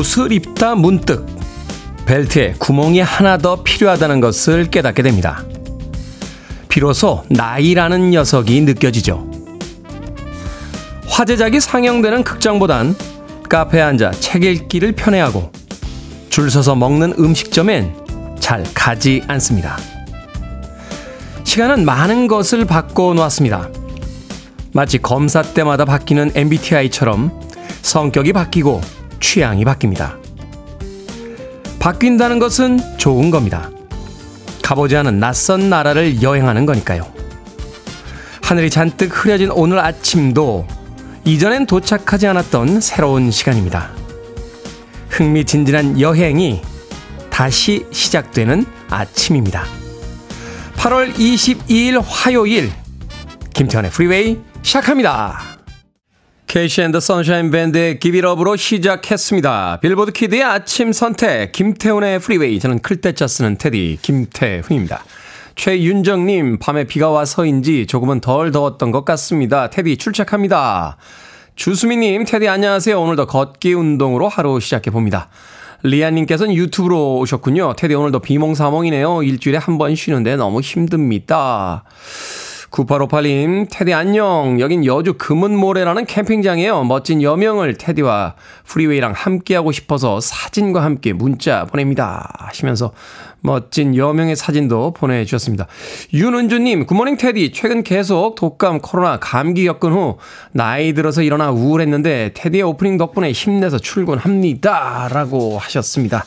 옷을 입다 문득 벨트에 구멍이 하나 더 필요하다는 것을 깨닫게 됩니다. 비로소 나이라는 녀석이 느껴지죠. 화제작이 상영되는 극장보단 카페에 앉아 책 읽기를 편애하고 줄 서서 먹는 음식점엔 잘 가지 않습니다. 시간은 많은 것을 바꿔놓았습니다. 마치 검사 때마다 바뀌는 MBTI처럼 성격이 바뀌고 취향이 바뀝니다. 바뀐다는 것은 좋은 겁니다. 가보지 않은 낯선 나라를 여행하는 거니까요. 하늘이 잔뜩 흐려진 오늘 아침도 이전엔 도착하지 않았던 새로운 시간입니다. 흥미진진한 여행이 다시 시작되는 아침입니다. 8월 22일 화요일 김태훈의 프리웨이 시작합니다. 케이시 앤더 선샤인 밴드의 기비럽으로 시작했습니다. 빌보드 키드의 아침 선택 김태훈의 프리웨이 저는 클 태 자 쓰는 테디 김태훈입니다. 최윤정님 밤에 비가 와서인지 조금은 덜 더웠던 것 같습니다. 테디 출첵합니다. 주수미님 테디 안녕하세요. 오늘도 걷기 운동으로 하루 시작해 봅니다. 리아님께서는 유튜브로 오셨군요. 테디 오늘도 비몽사몽이네요. 일주일에 한 번 쉬는데 너무 힘듭니다. 9858님, 테디 안녕. 여긴 여주 금은모래라는 캠핑장이에요. 멋진 여명을 테디와 프리웨이랑 함께하고 싶어서 사진과 함께 문자 보냅니다. 하시면서 멋진 여명의 사진도 보내주셨습니다. 윤은주님, 굿모닝 테디. 최근 계속 독감, 코로나, 감기 겪은 후 나이 들어서 일어나 우울했는데 테디의 오프닝 덕분에 힘내서 출근합니다. 라고 하셨습니다.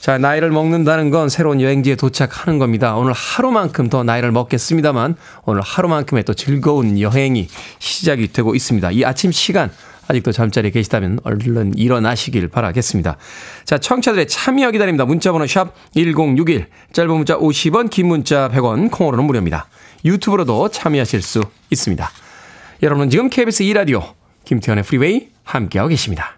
자, 나이를 먹는다는 건 새로운 여행지에 도착하는 겁니다. 오늘 하루만큼 더 나이를 먹겠습니다만 오늘 하루만큼의 또 즐거운 여행이 시작이 되고 있습니다. 이 아침 시간 아직도 잠자리에 계시다면 얼른 일어나시길 바라겠습니다. 자, 청취자들의 참여 기다립니다. 문자번호 샵 1061, 짧은 문자 50원, 긴 문자 100원, 콩으로는 무료입니다. 유튜브로도 참여하실 수 있습니다. 여러분은 지금 KBS 2라디오 김태훈의 프리웨이 함께하고 계십니다.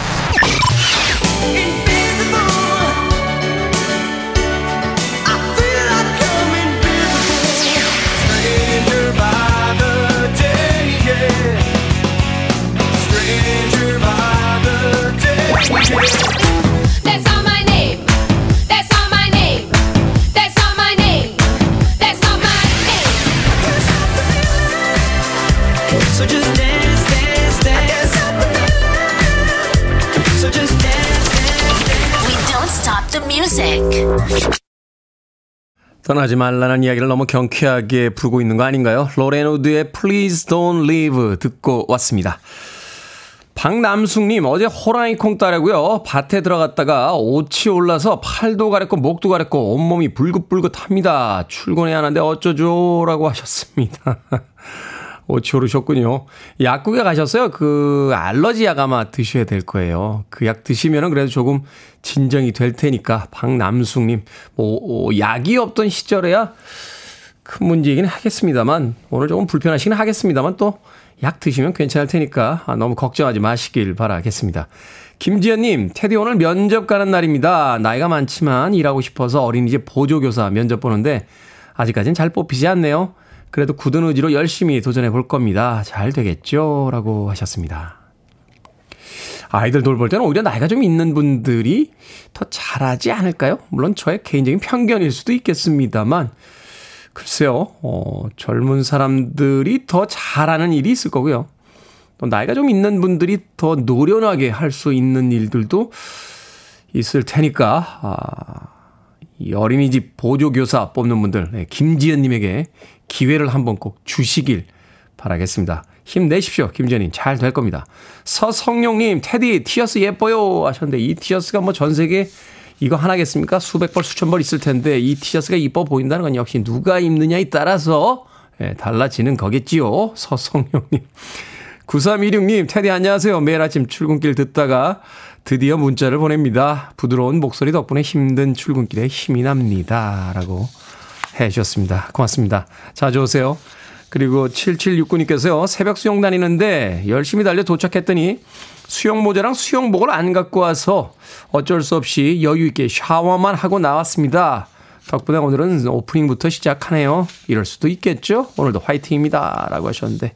떠나지 말라는 이야기를 너무 경쾌하게 부르고 있는 거 아닌가요? 로렌우드의 Please Don't Leave 듣고 왔습니다. 박남숙님, 어제 호랑이 콩 따라고요. 밭에 들어갔다가 옷이 올라서 팔도 가렵고 목도 가렵고 온몸이 불긋불긋합니다. 출근해야 하는데 어쩌죠? 라고 하셨습니다. 옷이 오르셨군요. 약국에 가셨어요? 그 알러지 약 아마 드셔야 될 거예요. 그 약 드시면은 그래도 조금 진정이 될 테니까 박남숙님 뭐 약이 없던 시절에야 큰 문제이긴 하겠습니다만 오늘 조금 불편하시긴 하겠습니다만 또 약 드시면 괜찮을 테니까 아, 너무 걱정하지 마시길 바라겠습니다. 김지연님, 테디 오늘 면접 가는 날입니다. 나이가 많지만 일하고 싶어서 어린이집 보조교사 면접 보는데 아직까진 잘 뽑히지 않네요. 그래도 굳은 의지로 열심히 도전해 볼 겁니다. 잘 되겠죠? 라고 하셨습니다. 아이들 돌볼 때는 오히려 나이가 좀 있는 분들이 더 잘하지 않을까요? 물론 저의 개인적인 편견일 수도 있겠습니다만, 글쎄요, 어, 젊은 사람들이 더 잘하는 일이 있을 거고요. 또 나이가 좀 있는 분들이 더 노련하게 할 수 있는 일들도 있을 테니까, 아, 이 어린이집 보조교사 뽑는 분들, 네, 김지연님에게 기회를 한번 꼭 주시길 바라겠습니다. 힘내십시오. 김지연님. 잘 될 겁니다. 서성용님, 테디, 티어스 예뻐요. 하셨는데, 이 티어스가 뭐 전 세계 이거 하나겠습니까? 수백 벌, 수천 벌 있을 텐데, 이 티셔츠가 이뻐 보인다는 건 역시 누가 입느냐에 따라서, 예, 달라지는 거겠지요. 서성용님. 9316님, 테디 안녕하세요. 매일 아침 출근길 듣다가 드디어 문자를 보냅니다. 부드러운 목소리 덕분에 힘든 출근길에 힘이 납니다. 라고 해 주셨습니다. 고맙습니다. 자주 오세요. 그리고 7769님께서요. 새벽 수영 다니는데 열심히 달려 도착했더니 수영 모자랑 수영복을 안 갖고 와서 어쩔 수 없이 여유 있게 샤워만 하고 나왔습니다. 덕분에 오늘은 오프닝부터 시작하네요. 이럴 수도 있겠죠? 오늘도 화이팅입니다. 라고 하셨는데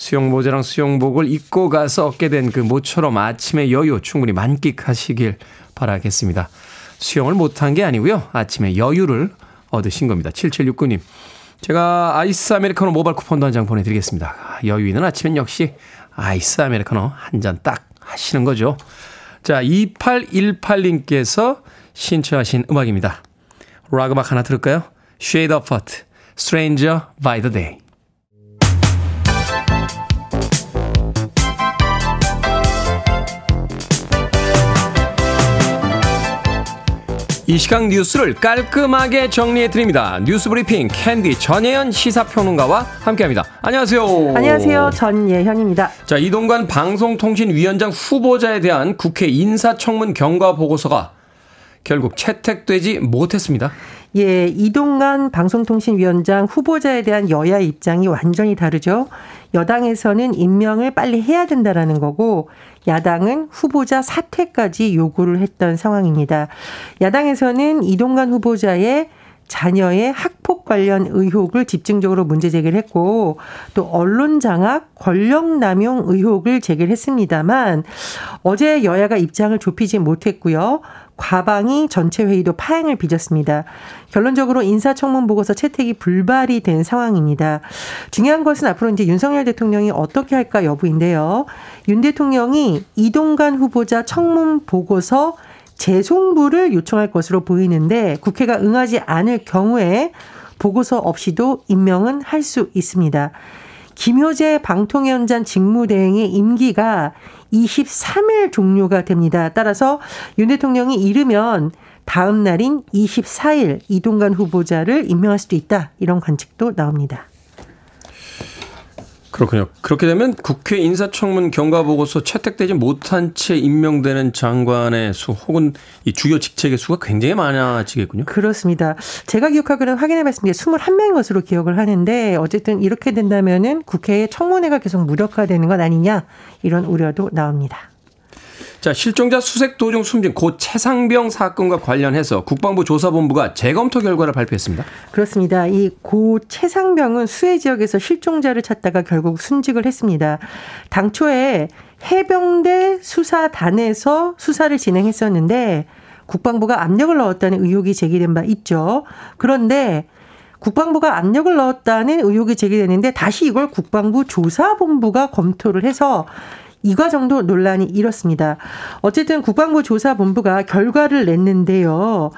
수영모자랑 수영복을 입고 가서 얻게 된 그 모처럼 아침의 여유 충분히 만끽하시길 바라겠습니다. 수영을 못한 게 아니고요. 아침에 여유를 얻으신 겁니다. 7769님. 제가 아이스 아메리카노 모바일 쿠폰도 한 장 보내드리겠습니다. 여유 있는 아침엔 역시 아이스 아메리카노 한 잔 딱 하시는 거죠. 자, 2818님께서 신청하신 음악입니다. 락 음악 하나 들을까요? Shade of Heart, Stranger by the Day. 이 시각 뉴스를 깔끔하게 정리해 드립니다. 뉴스 브리핑 캔디 전예현 시사평론가와 함께합니다. 안녕하세요. 안녕하세요. 전예현입니다. 자 이동관 방송통신위원장 후보자에 대한 국회 인사청문 경과 보고서가 결국 채택되지 못했습니다. 예, 이동관 방송통신위원장 후보자에 대한 여야 입장이 완전히 다르죠. 여당에서는 임명을 빨리 해야 된다라는 거고 야당은 후보자 사퇴까지 요구를 했던 상황입니다. 야당에서는 이동관 후보자의 자녀의 학폭 관련 의혹을 집중적으로 문제 제기를 했고 또 언론 장악, 권력 남용 의혹을 제기를 했습니다만 어제 여야가 입장을 좁히지 못했고요. 과방이 전체 회의도 파행을 빚었습니다. 결론적으로 인사청문 보고서 채택이 불발이 된 상황입니다. 중요한 것은 앞으로 이제 윤석열 대통령이 어떻게 할까 여부인데요. 윤 대통령이 이동관 후보자 청문 보고서 재송부를 요청할 것으로 보이는데 국회가 응하지 않을 경우에 보고서 없이도 임명은 할 수 있습니다. 김효재 방통위원장 직무대행의 임기가 23일 종료가 됩니다. 따라서 윤 대통령이 이르면 다음 날인 24일 이동관 후보자를 임명할 수도 있다. 이런 관측도 나옵니다. 그렇군요. 그렇게 되면 국회 인사청문 경과보고서 채택되지 못한 채 임명되는 장관의 수 혹은 이 주요 직책의 수가 굉장히 많아지겠군요. 그렇습니다. 제가 기억하기로는 확인해 봤습니다. 21명인 것으로 기억을 하는데 어쨌든 이렇게 된다면은 국회의 청문회가 계속 무력화되는 것 아니냐 이런 우려도 나옵니다. 자, 실종자 수색 도중 숨진 고 최상병 사건과 관련해서 국방부 조사본부가 재검토 결과를 발표했습니다. 그렇습니다. 이 고 최상병은 수해 지역에서 실종자를 찾다가 결국 순직을 했습니다. 당초에 해병대 수사단에서 수사를 진행했었는데 국방부가 압력을 넣었다는 의혹이 제기된 바 있죠. 그런데 국방부가 압력을 넣었다는 의혹이 제기되는데 다시 이걸 국방부 조사본부가 검토를 해서 이 과정도 논란이 일었습니다. 어쨌든 국방부 조사본부가 결과를 냈는데요.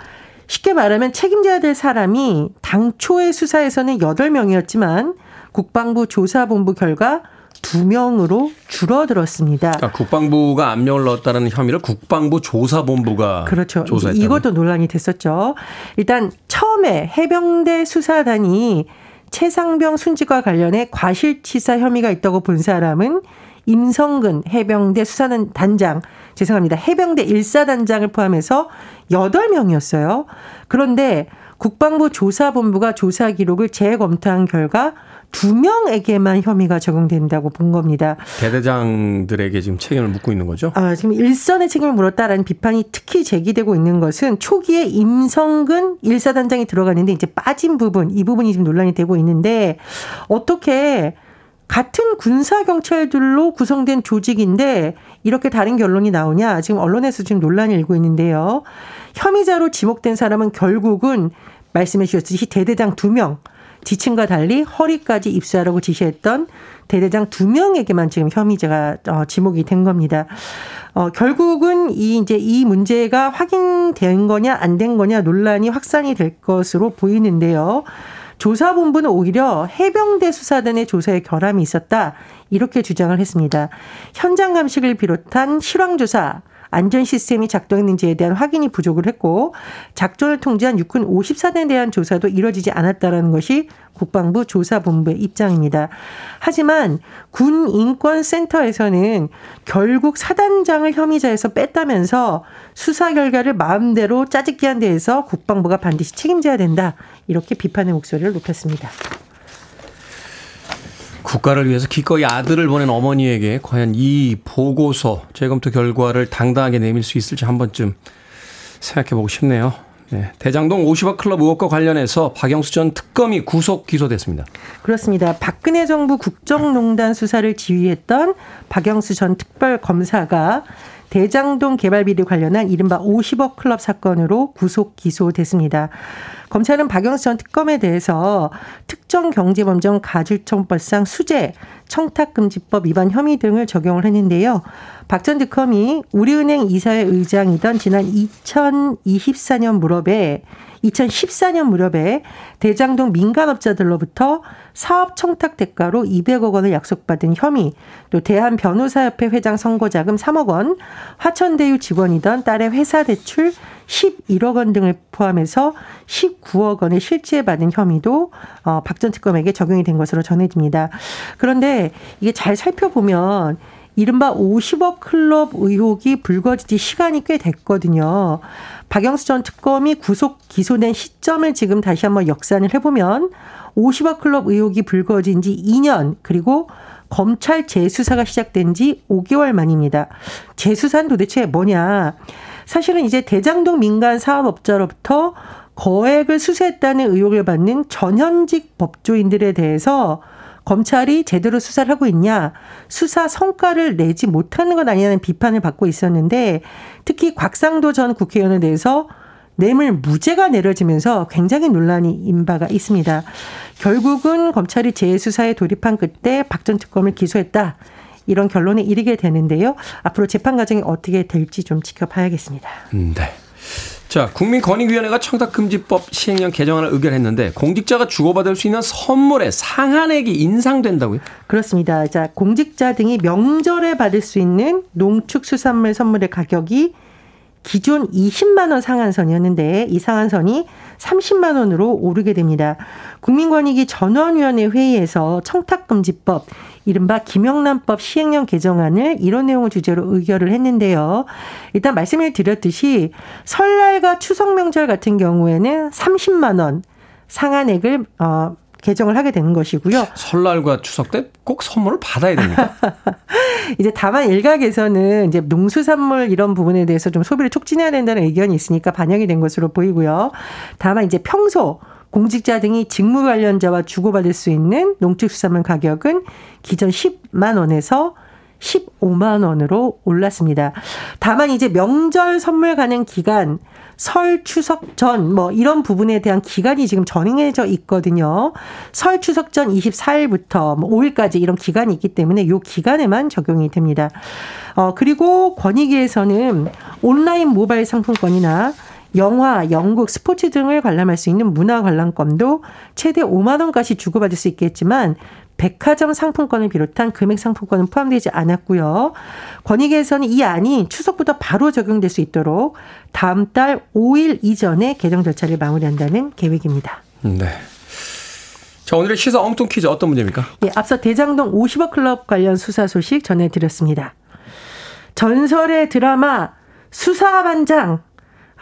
쉽게 말하면 책임져야 될 사람이 당초의 수사에서는 8명이었지만 국방부 조사본부 결과 2명으로 줄어들었습니다. 그러니까 국방부가 압력을 넣었다는 혐의를 국방부 조사본부가 그렇죠. 조사했다. 이것도 논란이 됐었죠. 일단 처음에 해병대 수사단이 최상병 순직과 관련해 과실치사 혐의가 있다고 본 사람은 임성근 해병대 수사단 단장, 죄송합니다. 해병대 1사단장을 포함해서 8명이었어요. 그런데 국방부 조사본부가 조사 기록을 재검토한 결과 두 명에게만 혐의가 적용된다고 본 겁니다. 대대장들에게 지금 책임을 묻고 있는 거죠? 아, 지금 일선의 책임을 물었다라는 비판이 특히 제기되고 있는 것은 초기에 임성근 일사단장이 들어가는데 이제 빠진 부분, 이 부분이 지금 논란이 되고 있는데 어떻게 같은 군사 경찰들로 구성된 조직인데 이렇게 다른 결론이 나오냐 지금 언론에서 지금 논란이 일고 있는데요. 혐의자로 지목된 사람은 결국은 말씀해 주셨듯이 대대장 두 명, 지침과 달리 허리까지 입수하라고 지시했던 대대장 두 명에게만 지금 혐의자가 어, 지목이 된 겁니다. 어, 결국은 이 이제 이 문제가 확인된 거냐 안 된 거냐 논란이 확산이 될 것으로 보이는데요. 조사본부는 오히려 해병대 수사단의 조사에 결함이 있었다. 이렇게 주장을 했습니다. 현장 감식을 비롯한 실황조사, 안전 시스템이 작동했는지에 대한 확인이 부족을 했고 작전을 통제한 육군 54단에 대한 조사도 이뤄지지 않았다라는 것이 국방부 조사본부의 입장입니다. 하지만 군 인권센터에서는 결국 사단장을 혐의자에서 뺐다면서 수사 결과를 마음대로 짜집기 한 데에서 국방부가 반드시 책임져야 된다. 이렇게 비판의 목소리를 높였습니다. 국가를 위해서 기꺼이 아들을 보낸 어머니에게 과연 이 보고서 재검토 결과를 당당하게 내밀 수 있을지 한 번쯤 생각해 보고 싶네요. 네, 대장동 50억 클럽 의혹과 관련해서 박영수 전 특검이 구속 기소됐습니다. 그렇습니다. 박근혜 정부 국정농단 수사를 지휘했던 박영수 전 특별검사가 대장동 개발 비리 관련한 이른바 50억 클럽 사건으로 구속 기소됐습니다. 검찰은 박영수 전 특검에 대해서 특정 경제범정 가중처벌상 수재, 청탁금지법 위반 혐의 등을 적용을 했는데요. 박 전 특검이 우리은행 이사회 의장이던 지난 2024년 무렵에 2014년 무렵에 대장동 민간업자들로부터 사업 청탁 대가로 200억 원을 약속받은 혐의, 또 대한변호사협회 회장 선거자금 3억 원, 화천대유 직원이던 딸의 회사 대출 11억 원 등을 포함해서 19억 원을 실제 받은 혐의도 어, 박 전 특검에게 적용이 된 것으로 전해집니다. 그런데 이게 잘 살펴보면 이른바 50억 클럽 의혹이 불거진 지 시간이 꽤 됐거든요. 박영수 전 특검이 구속 기소된 시점을 지금 다시 한번 역산을 해보면 50억 클럽 의혹이 불거진 지 2년 그리고 검찰 재수사가 시작된 지 5개월 만입니다. 재수사는 도대체 뭐냐? 사실은 이제 대장동 민간 사업업자로부터 거액을 수수했다는 의혹을 받는 전현직 법조인들에 대해서 검찰이 제대로 수사를 하고 있냐, 수사 성과를 내지 못하는 것 아니냐는 비판을 받고 있었는데 특히 곽상도 전 국회의원에 대해서 뇌물 무죄가 내려지면서 굉장히 논란이 인바가 있습니다. 결국은 검찰이 재수사에 돌입한 끝에 박전 특검을 기소했다. 이런 결론에 이르게 되는데요. 앞으로 재판 과정이 어떻게 될지 좀 지켜봐야겠습니다. 네. 자, 국민권익위원회가 청탁금지법 시행령 개정안을 의결했는데 공직자가 주고받을 수 있는 선물의 상한액이 인상된다고요? 그렇습니다. 자, 공직자 등이 명절에 받을 수 있는 농축수산물 선물의 가격이 기존 20만 원 상한선이었는데 이 상한선이 30만 원으로 오르게 됩니다. 국민권익위 전원위원회 회의에서 청탁금지법 이른바 김영란법 시행령 개정안을 이런 내용을 주제로 의결을 했는데요. 일단 말씀을 드렸듯이 설날과 추석 명절 같은 경우에는 30만 원 상한액을 어 개정을 하게 되는 것이고요. 설날과 추석 때 꼭 선물을 받아야 됩니까? 이제 다만 일각에서는 이제 농수산물 이런 부분에 대해서 좀 소비를 촉진해야 된다는 의견이 있으니까 반영이 된 것으로 보이고요. 다만 이제 평소 공직자 등이 직무 관련자와 주고받을 수 있는 농축수산물 가격은 기존 10만 원에서 15만 원으로 올랐습니다. 다만 이제 명절 선물 가는 기간 설 추석 전 뭐 이런 부분에 대한 기간이 지금 정해져 있거든요. 설 추석 전 24일부터 뭐 5일까지 이런 기간이 있기 때문에 요 기간에만 적용이 됩니다. 어 그리고 권익위에서는 온라인 모바일 상품권이나 영화, 연극, 스포츠 등을 관람할 수 있는 문화 관람권도 최대 5만 원까지 주고받을 수 있겠지만 백화점 상품권을 비롯한 금액 상품권은 포함되지 않았고요. 권익위에서는 이 안이 추석부터 바로 적용될 수 있도록 다음 달 5일 이전에 개정 절차를 마무리한다는 계획입니다. 네. 자, 오늘의 시사 엉뚱 퀴즈 어떤 문제입니까? 예, 앞서 대장동 50억 클럽 관련 수사 소식 전해드렸습니다. 전설의 드라마 수사반장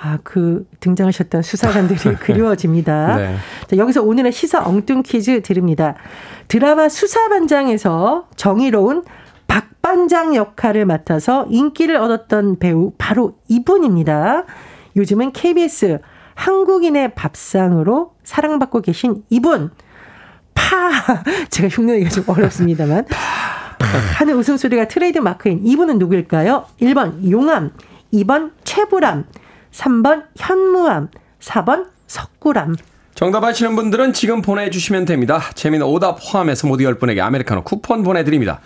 아, 그 등장하셨던 수사관들이 그리워집니다. 네. 자, 여기서 오늘의 시사 엉뚱 퀴즈 드립니다. 드라마 수사반장에서 정의로운 박반장 역할을 맡아서 인기를 얻었던 배우 바로 이분입니다. 요즘은 KBS 한국인의 밥상으로 사랑받고 계신 이분. 파! 제가 흉내내기가 좀 어렵습니다만. 파! 하는 웃음소리가 트레이드 마크인 이분은 누구일까요? 1번 용암, 2번 최불암, 3번 현무암, 4번 석굴암. 정답 아시는 분들은 지금 보내주시면 됩니다. 재미난 오답 포함해서 모두 10분에게 아메리카노 쿠폰 보내드립니다.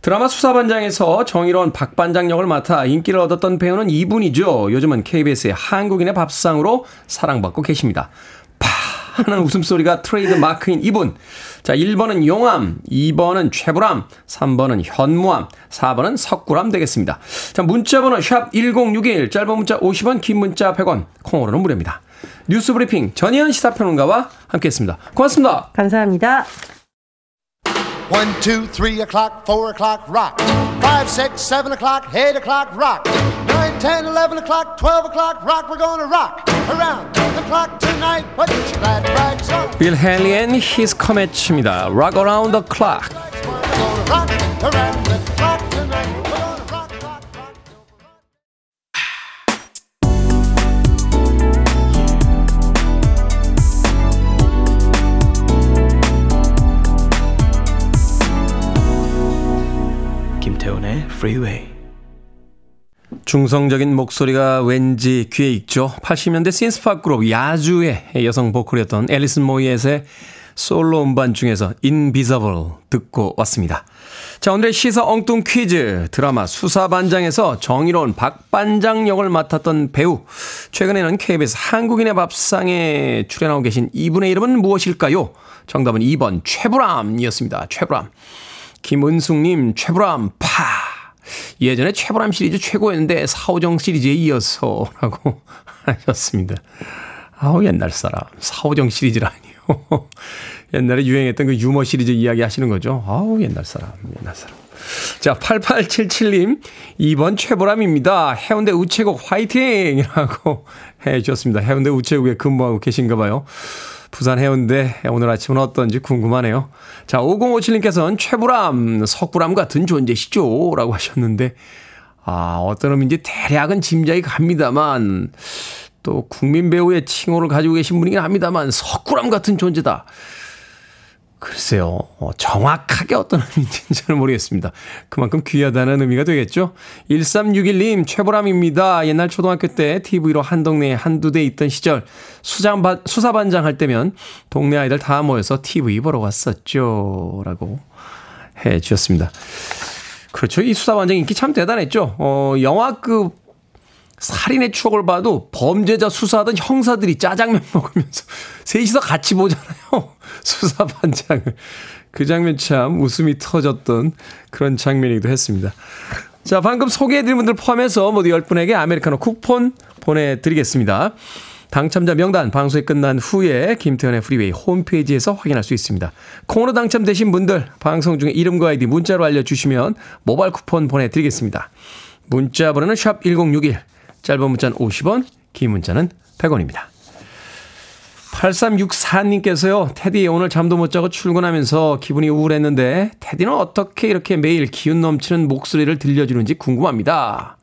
드라마 수사반장에서 정의로운 박반장 역을 맡아 인기를 얻었던 배우는 이분이죠. 요즘은 KBS의 한국인의 밥상으로 사랑받고 계십니다. 파 하는 웃음소리가 트레이드 마크인 이분. 자, 1번은 용암, 2번은 최불암, 3번은 현무암, 4번은 석굴암 되겠습니다. 자, 문자번호 샵 1061, 짧은 문자 50원, 긴 문자 100원, 콩으로는 무료입니다. 뉴스 브리핑 전희연 시사평론가와 함께 했습니다. 고맙습니다. 감사합니다. 1, 2, 3 o'clock, 4 o'clock, rock. 5, 6, 7 o'clock, 8 o'clock, rock. 9, 10, 11 o'clock, 12 o'clock, rock, we're gonna rock around the clock tonight. Put your glad rags on. Bill Haley and his comet, Rock rock around the clock Freeway. 중성적인 목소리가 왠지 귀에 익죠. 80년대 신스팝 그룹 야주의 여성 보컬이었던 앨리슨 모이엣의 솔로 음반 중에서 Invisible 듣고 왔습니다. 자, 오늘의 시사 엉뚱 퀴즈. 드라마 수사반장에서 정의로운 박반장 역을 맡았던 배우. 최근에는 KBS 한국인의 밥상에 출연하고 계신 이분의 이름은 무엇일까요? 정답은 2번 최불암이었습니다. 최불암. 김은숙님, 최불암, 파. 예전에 최불암 시리즈 최고였는데 사오정 시리즈에 이어서 라고 하셨습니다. 아우, 옛날 사람. 사오정 시리즈라니요. 옛날에 유행했던 그 유머 시리즈 이야기 하시는 거죠. 아우, 옛날 사람, 옛날 사람. 자, 8877님, 2번 최보람입니다. 해운대 우체국 화이팅! 이라고 해 주셨습니다. 해운대 우체국에 근무하고 계신가 봐요. 부산 해운대 오늘 아침은 어떤지 궁금하네요. 자, 5057님께서는 최불암, 석불암 같은 존재시죠? 라고 하셨는데, 아, 어떤 의미인지 대략은 짐작이 갑니다만, 또 국민 배우의 칭호를 가지고 계신 분이긴 합니다만, 석불암 같은 존재다. 글쎄요, 어, 정확하게 어떤 의미인지는 잘 모르겠습니다. 그만큼 귀하다는 의미가 되겠죠? 1361님, 최보람입니다. 옛날 초등학교 때 TV로 한 동네에 한두 대 있던 시절, 수장, 수사반장 할 때면 동네 아이들 다 모여서 TV 보러 갔었죠. 라고 해 주셨습니다. 그렇죠. 이 수사반장 인기 참 대단했죠. 어, 영화급 살인의 추억을 봐도 범죄자 수사하던 형사들이 짜장면 먹으면서 셋이서 같이 보잖아요. 수사 반장을. 그 장면 참 웃음이 터졌던 그런 장면이기도 했습니다. 자, 방금 소개해드린 분들 포함해서 모두 10분에게 아메리카노 쿠폰 보내드리겠습니다. 당첨자 명단 방송이 끝난 후에 김태훈의 프리웨이 홈페이지에서 확인할 수 있습니다. 콩으로 당첨되신 분들 방송 중에 이름과 아이디 문자로 알려주시면 모바일 쿠폰 보내드리겠습니다. 문자 번호는 샵 1061, 짧은 문자는 50원, 긴 문자는 100원입니다. 8364님께서요, 테디 오늘 잠도 못 자고 출근하면서 기분이 우울했는데, 테디는 어떻게 이렇게 매일 기운 넘치는 목소리를 들려주는지 궁금합니다.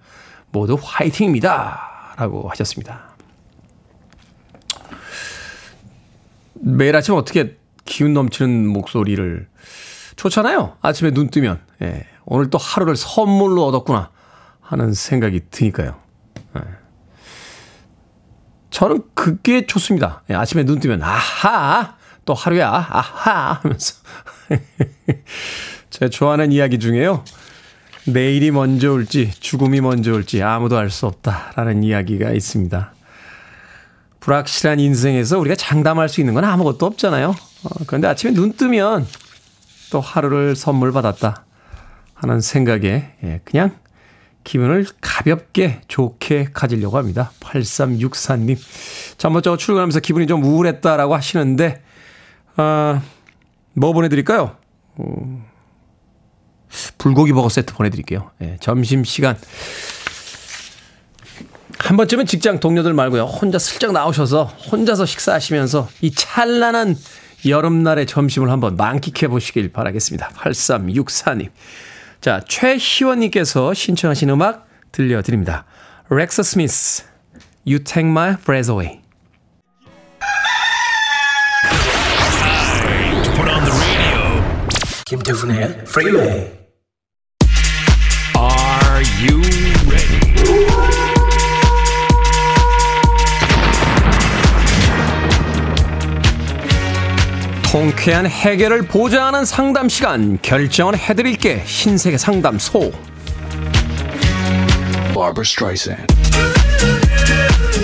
모두 화이팅입니다. 라고 하셨습니다. 매일 아침 어떻게 기운 넘치는 목소리를 좋잖아요. 아침에 눈 뜨면. 예, 오늘 또 하루를 선물로 얻었구나 하는 생각이 드니까요. 예. 저는 그게 좋습니다. 예, 아침에 눈 뜨면 아하 또 하루야 아하 하면서 제가 좋아하는 이야기 중에요. 내일이 먼저 올지 죽음이 먼저 올지 아무도 알 수 없다라는 이야기가 있습니다. 불확실한 인생에서 우리가 장담할 수 있는 건 아무것도 없잖아요. 어, 그런데 아침에 눈 뜨면 또 하루를 선물 받았다 하는 생각에 예, 그냥 기분을 가볍게 좋게 가지려고 합니다. 8364님. 잠못 자고 출근하면서 기분이 좀 우울했다라고 하시는데, 아, 뭐 보내드릴까요? 어, 불고기 버거 세트 보내드릴게요. 예, 점심시간. 한 번쯤은 직장 동료들 말고요. 혼자 슬쩍 나오셔서 혼자서 식사하시면서 이 찬란한 여름날의 점심을 한번 만끽해 보시길 바라겠습니다. 8364님. 자, 최희원님께서 신청하신 음악 들려드립니다. 렉서 스미스, You Take My Breath Away. 김태훈의 freeway. Are you 통쾌한 해결을 보장하는 상담 시간. 결정을 해드릴게. 흰색의 상담소.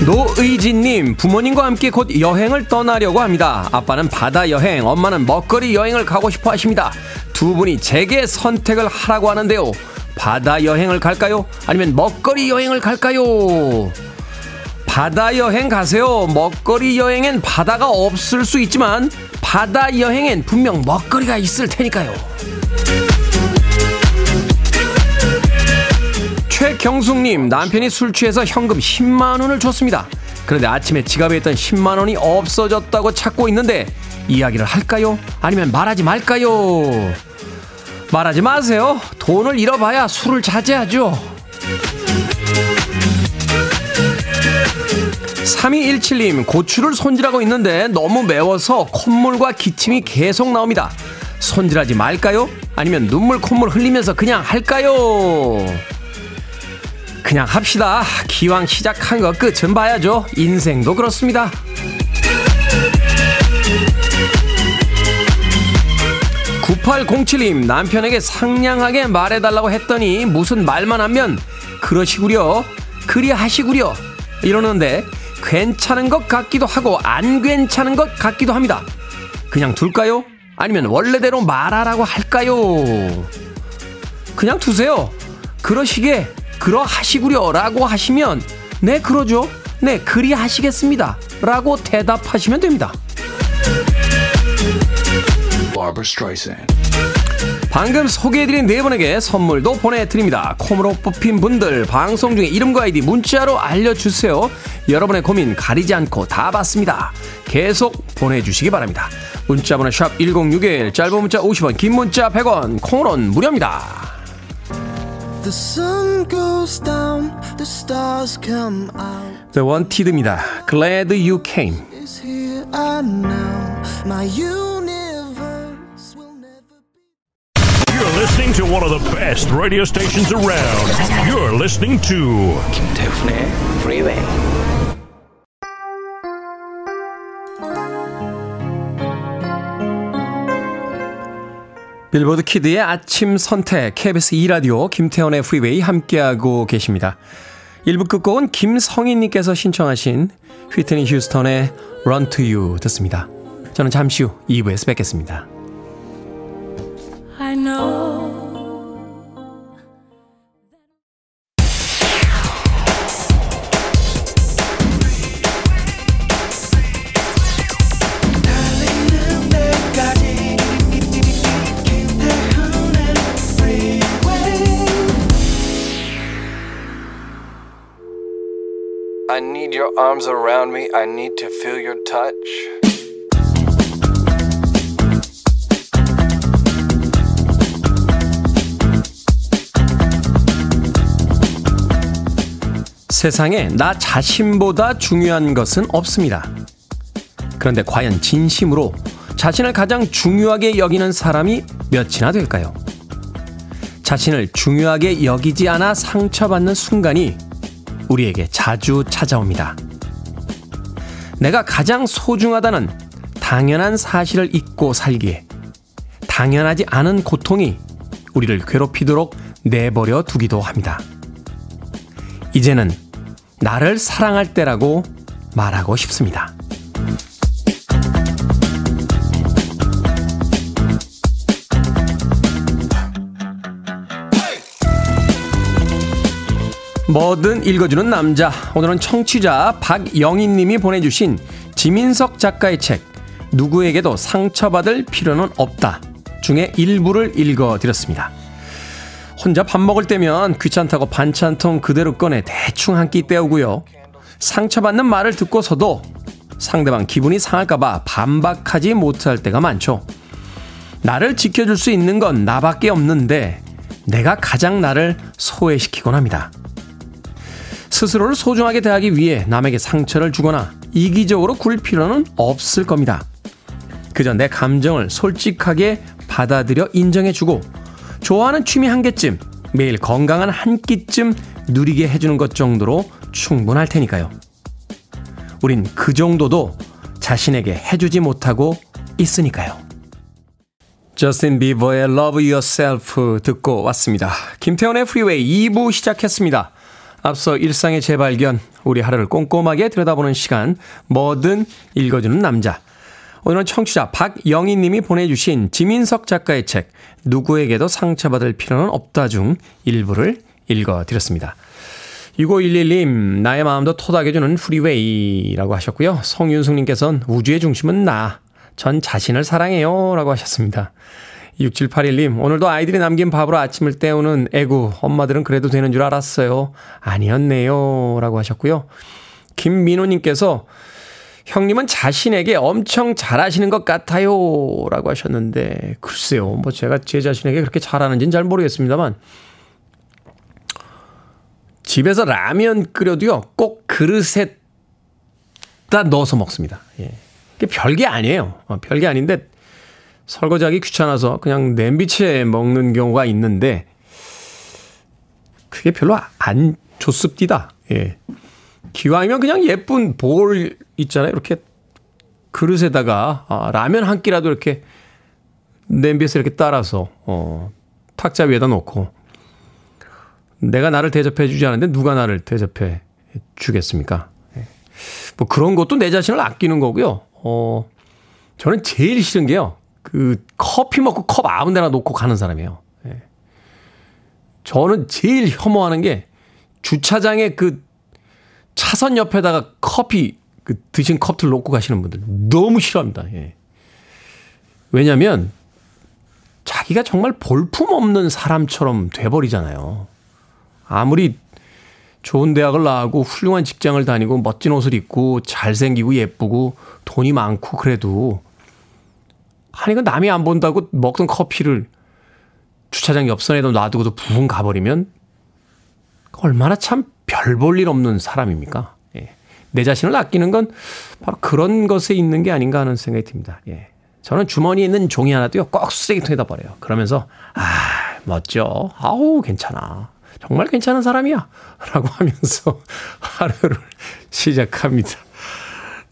노의진님 부모님과 함께 곧 여행을 떠나려고 합니다. 아빠는 바다 여행 엄마는 먹거리 여행을 가고 싶어 하십니다. 두 분이 제게 선택을 하라고 하는데요. 바다 여행을 갈까요? 아니면 먹거리 여행을 갈까요 바다 여행 가세요 먹거리 여행엔 바다가 없을 수 있지만 바다 여행엔 분명 먹거리가 있을 테니까요. 최경숙님, 남편이 술 취해서 현금 10만 원을 줬습니다. 그런데 아침에 지갑에 있던 10만 원이 없어졌다고 찾고 있는데, 이야기를 할까요? 아니면 말하지 말까요? 말하지 마세요. 돈을 잃어봐야 술을 자제하죠. 3217님, 고추를 손질하고 있는데 너무 매워서 콧물과 기침이 계속 나옵니다. 손질하지 말까요? 아니면 눈물 콧물 흘리면서 그냥 할까요? 그냥 합시다. 기왕 시작한 거 끝은 봐야죠. 인생도 그렇습니다. 9807님 남편에게 상냥하게 말해달라고 했더니 무슨 말만 하면 그러시구려 그리 하시구려 이러는데 괜찮은 것 같기도 하고 안 괜찮은 것 같기도 합니다. 그냥 둘까요? 아니면 원래대로 말하라고 할까요? 그냥 두세요. 그러시게 그러하시구려 라고 하시면 네 그러죠. 네 그리 하시겠습니다. 라고 대답하시면 됩니다. Barbara Streisand. 방금 소개해드린 네 분에게 선물도 보내드립니다. 콤으로 뽑힌 분들 방송 중에 이름과 아이디 문자로 알려주세요. 여러분의 고민 가리지 않고 다 받습니다. 계속 보내주시기 바랍니다. 문자번호 샵 1061, 짧은 문자 50원, 긴 문자 100원, 콩으로는 무료입니다. The sun goes down, the stars come out. The Wanted입니다. Glad You Came. Listening to one of the best radio stations around. You're listening to 김태훈의 Freeway. 빌보드 키드의 아침 선택 KBS 2 라디오 김태훈의 프리웨이 함께하고 계십니다. 1부 끝곡은 김성인님께서 신청하신 휘트니 휴스턴의 Run to You 듣습니다. 저는 잠시 후 2부에서 뵙겠습니다. I know arms around me. I need to feel your touch. 세상에 나 자신보다 중요한 것은 없습니다. 그런데 과연 진심으로 자신을 가장 중요하게 여기는 사람이 몇이나 될까요? 자신을 중요하게 여기지 않아 상처받는 순간이 우리에게 자주 찾아옵니다. 내가 가장 소중하다는 당연한 사실을 잊고 살기에 당연하지 않은 고통이 우리를 괴롭히도록 내버려 두기도 합니다. 이제는 나를 사랑할 때라고 말하고 싶습니다. 뭐든 읽어주는 남자. 오늘은 청취자 박영희 님이 보내주신 지민석 작가의 책, 누구에게도 상처받을 필요는 없다. 중에 일부를 읽어드렸습니다. 혼자 밥 먹을 때면 귀찮다고 반찬통 그대로 꺼내 대충 한 끼 때우고요. 상처받는 말을 듣고서도 상대방 기분이 상할까봐 반박하지 못할 때가 많죠. 나를 지켜줄 수 있는 건 나밖에 없는데 내가 가장 나를 소외시키곤 합니다. 스스로를 소중하게 대하기 위해 남에게 상처를 주거나 이기적으로 굴 필요는 없을 겁니다. 그저 내 감정을 솔직하게 받아들여 인정해주고 좋아하는 취미 한 개쯤 매일 건강한 한 끼쯤 누리게 해주는 것 정도로 충분할 테니까요. 우린 그 정도도 자신에게 해주지 못하고 있으니까요. 저스틴 비버의 Love Yourself 듣고 왔습니다. 김태훈의 프리웨이 2부 시작했습니다. 앞서 일상의 재발견, 우리 하루를 꼼꼼하게 들여다보는 시간, 뭐든 읽어주는 남자. 오늘은 청취자 박영희 님이 보내주신 지민석 작가의 책, 누구에게도 상처받을 필요는 없다 중 일부를 읽어드렸습니다. 6511님, 나의 마음도 토닥여주는 프리웨이라고 하셨고요. 성윤숙님께서는 우주의 중심은 나. 전 자신을 사랑해요. 라고 하셨습니다. 6781님, 오늘도 아이들이 남긴 밥으로 아침을 때우는 애구, 엄마들은 그래도 되는 줄 알았어요. 아니었네요. 라고 하셨고요. 김민호님께서 형님은 자신에게 엄청 잘하시는 것 같아요. 라고 하셨는데, 글쎄요. 뭐 제가 제 자신에게 그렇게 잘하는지는 잘 모르겠습니다만, 집에서 라면 끓여도요, 꼭 그릇에다 넣어서 먹습니다. 예. 별게 아니에요. 어, 별게 아닌데, 설거지하기 귀찮아서 그냥 냄비채 먹는 경우가 있는데 그게 별로 안 좋습니다. 예. 기왕이면 그냥 예쁜 볼 있잖아요. 이렇게 그릇에다가 아, 라면 한 끼라도 이렇게 냄비에서 이렇게 따라서 어, 탁자 위에다 놓고 내가 나를 대접해 주지 않는데 누가 나를 대접해 주겠습니까? 예. 뭐 그런 것도 내 자신을 아끼는 거고요. 어, 저는 제일 싫은 게요. 그 커피 먹고 컵 아무 데나 놓고 가는 사람이에요. 예. 저는 제일 혐오하는 게 주차장에 그 차선 옆에다가 커피 그 드신 컵들 놓고 가시는 분들 너무 싫어합니다. 예. 왜냐하면 자기가 정말 볼품 없는 사람처럼 돼버리잖아요. 아무리 좋은 대학을 나오고 훌륭한 직장을 다니고 멋진 옷을 입고 잘생기고 예쁘고 돈이 많고 그래도 아니 그 남이 안 본다고 먹던 커피를 주차장 옆선에도 놔두고도 부분 가버리면 얼마나 참 별 볼 일 없는 사람입니까? 예. 내 자신을 아끼는 건 바로 그런 것에 있는 게 아닌가 하는 생각이 듭니다. 예. 저는 주머니에 있는 종이 하나도요, 꼭 쓰레기통에다 버려요. 그러면서, 아, 멋져. 아우, 괜찮아. 정말 괜찮은 사람이야. 라고 하면서 하루를 시작합니다.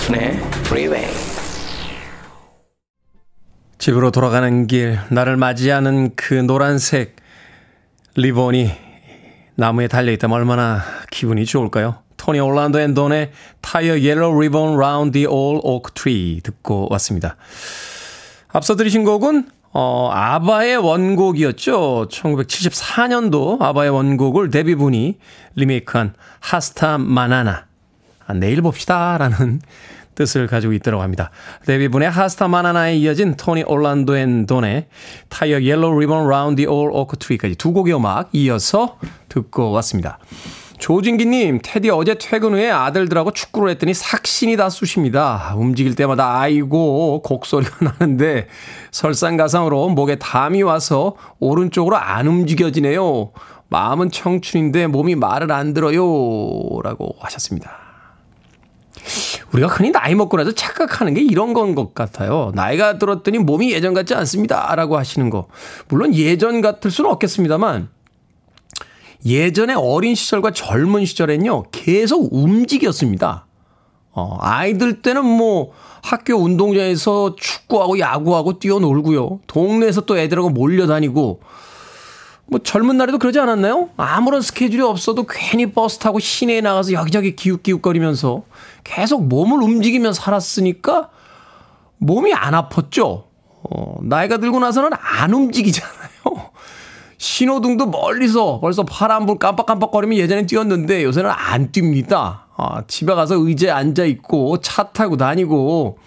It. 김태훈의 Freeway. 집으로 돌아가는 길, 나를 맞이하는 그 노란색 리본이 나무에 달려있다면 얼마나 기분이 좋을까요? Tony Orlando and Dawn의 Tie a Yellow Ribbon Round the Ole Oak Tree 듣고 왔습니다. 앞서 들으신 곡은 어, 아바의 원곡이었죠. 1974년도 아바의 원곡을 데비 분이 리메이크한 Hasta Mañana. 아, 내일 봅시다. 라는 뜻을 가지고 있다고 합니다. 데비 분의 Hasta Mañana에 이어진 Tony Orlando and Dawn의 Tie a Yellow Ribbon Round Ole Oak Tree까지 두 곡의 음악 이어서 듣고 왔습니다. 조진기님, 테디 어제 퇴근 후에 아들들하고 축구를 했더니 삭신이 다 쑤십니다. 움직일 때마다 아이고 곡소리가 나는데 설상가상으로 목에 담이 와서 오른쪽으로 안 움직여지네요. 마음은 청춘인데 몸이 말을 안 들어요. 라고 하셨습니다. 우리가 흔히 나이 먹고 나서 착각하는 게 이런 건 것 같아요. 나이가 들었더니 몸이 예전 같지 않습니다. 라고 하시는 거. 물론 예전 같을 수는 없겠습니다만 예전에 어린 시절과 젊은 시절엔요, 계속 움직였습니다. 어, 아이들 때는 뭐 학교 운동장에서 축구하고 야구하고 뛰어놀고요. 동네에서 또 애들하고 몰려다니고, 뭐 젊은 날에도 그러지 않았나요? 아무런 스케줄이 없어도 괜히 버스 타고 시내에 나가서 여기저기 기웃기웃거리면서 계속 몸을 움직이며 살았으니까 몸이 안 아팠죠. 어, 나이가 들고 나서는 안 움직이잖아요. 신호등도 멀리서 벌써 파란불 깜빡깜빡거리면 예전엔 뛰었는데 요새는 안 뜁니다. 아, 집에 가서 의자에 앉아 있고 차 타고 다니고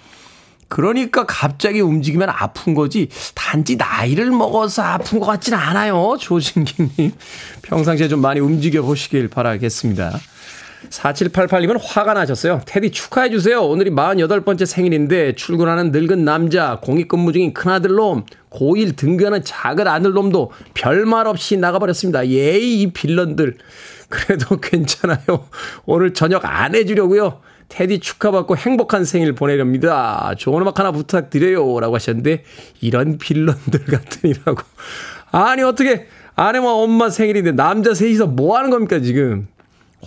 그러니까 갑자기 움직이면 아픈 거지 단지 나이를 먹어서 아픈 것 같지는 않아요. 조진기님 평상시에 좀 많이 움직여 보시길 바라겠습니다. 4788님은 화가 나셨어요. 테디 축하해 주세요. 오늘이 48번째 생일인데 출근하는 늙은 남자, 공익근무 중인 큰아들놈, 고1 등교하는 작은 아들놈도 별말 없이 나가버렸습니다. 예이, 이 빌런들. 그래도 괜찮아요. 오늘 저녁 안 해주려고요. 테디 축하받고 행복한 생일 보내렵니다. 좋은 음악 하나 부탁드려요. 라고 하셨는데, 이런 빌런들 같으니라고. 아니, 어떻게, 아내와 엄마 생일인데 남자 셋이서 뭐 하는 겁니까, 지금?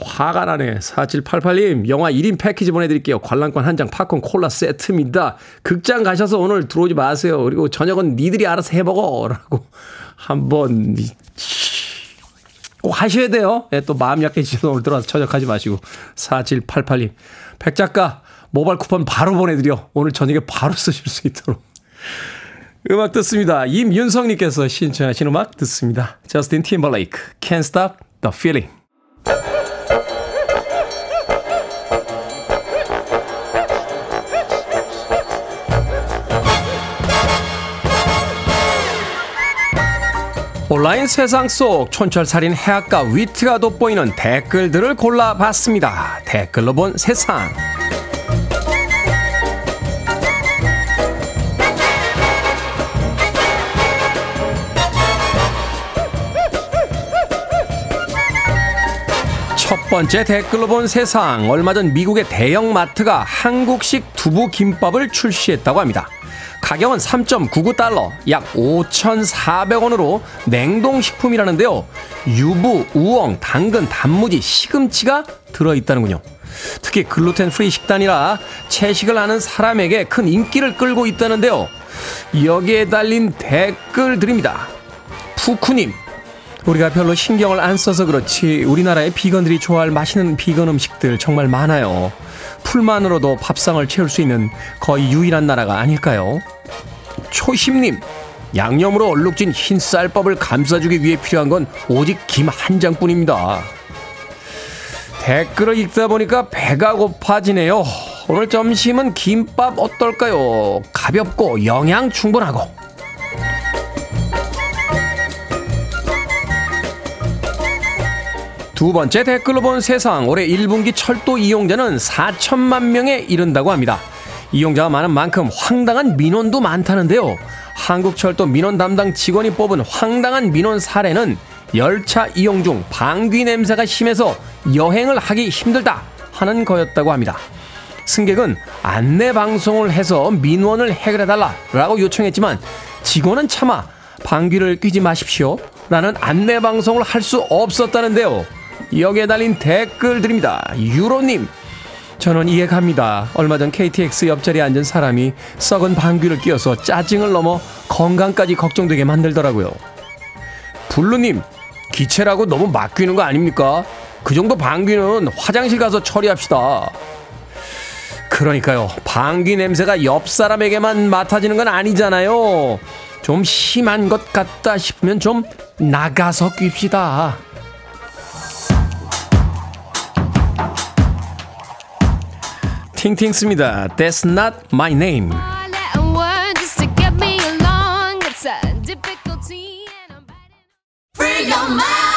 화가 나네. 4788님, 영화 1인 패키지 보내드릴게요. 관람권 한 장, 팝콘, 콜라 세트입니다. 극장 가셔서 오늘 들어오지 마세요. 그리고 저녁은 니들이 알아서 해먹어. 라고 한번 꼭 하셔야 돼요. 네, 또 마음 약해지셔서 오늘 들어와서 저녁하지 마시고. 4788님, 백작가 모바일 쿠폰 바로 보내드려. 오늘 저녁에 바로 쓰실 수 있도록. 음악 듣습니다. 임윤성님께서 신청하신 음악 듣습니다. 저스틴 팀벌레이크, Can't Stop the Feeling. 온라인 세상 속 촌철살인 해악과 위트가 돋보이는 댓글들을 골라봤습니다. 댓글로 본 세상. 첫 번째 댓글로 본 세상. 얼마 전 미국의 대형 마트가 한국식 두부 김밥을 출시했다고 합니다. 가격은 3.99달러, 약 5,400원으로 냉동식품이라는데요. 유부, 우엉, 당근, 단무지, 시금치가 들어있다는군요. 특히 gluten free 식단이라 채식을 하는 사람에게 큰 인기를 끌고 있다는데요. 여기에 달린 댓글들입니다. 푸쿠님, 우리가 별로 신경을 안 써서 그렇지 우리나라의 비건들이 좋아할 맛있는 비건 음식들 정말 많아요. 풀만으로도 밥상을 채울 수 있는 거의 유일한 나라가 아닐까요? 초심님, 양념으로 얼룩진 흰 쌀밥을 감싸주기 위해 필요한 건 오직 김 한 장뿐입니다. 댓글을 읽다 보니까 배가 고파지네요. 오늘 점심은 김밥 어떨까요? 가볍고 영양 충분하고. 두 번째 댓글로 본 세상 올해 1분기 철도 이용자는 4천만 명에 이른다고 합니다. 이용자가 많은 만큼 황당한 민원도 많다는데요. 한국철도 민원 담당 직원이 뽑은 황당한 민원 사례는 열차 이용 중 방귀 냄새가 심해서 여행을 하기 힘들다 하는 거였다고 합니다. 승객은 안내 방송을 해서 민원을 해결해달라라고 요청했지만 직원은 차마 방귀를 뀌지 마십시오 라는 안내 방송을 할 수 없었다는데요. 여기에 달린 댓글들입니다. 유로님, 저는 이해 갑니다. 얼마 전 KTX 옆자리에 앉은 사람이 썩은 방귀를 뀌어서 짜증을 넘어 건강까지 걱정되게 만들더라고요. 블루님, 기체라고 너무 막 뀌는 거 아닙니까? 그 정도 방귀는 화장실 가서 처리합시다. 그러니까요. 방귀 냄새가 옆 사람에게만 맡아지는 건 아니잖아요. 좀 심한 것 같다 싶으면 좀 나가서 낍시다. 팅팅스입니다. That's not my name. Free your mind.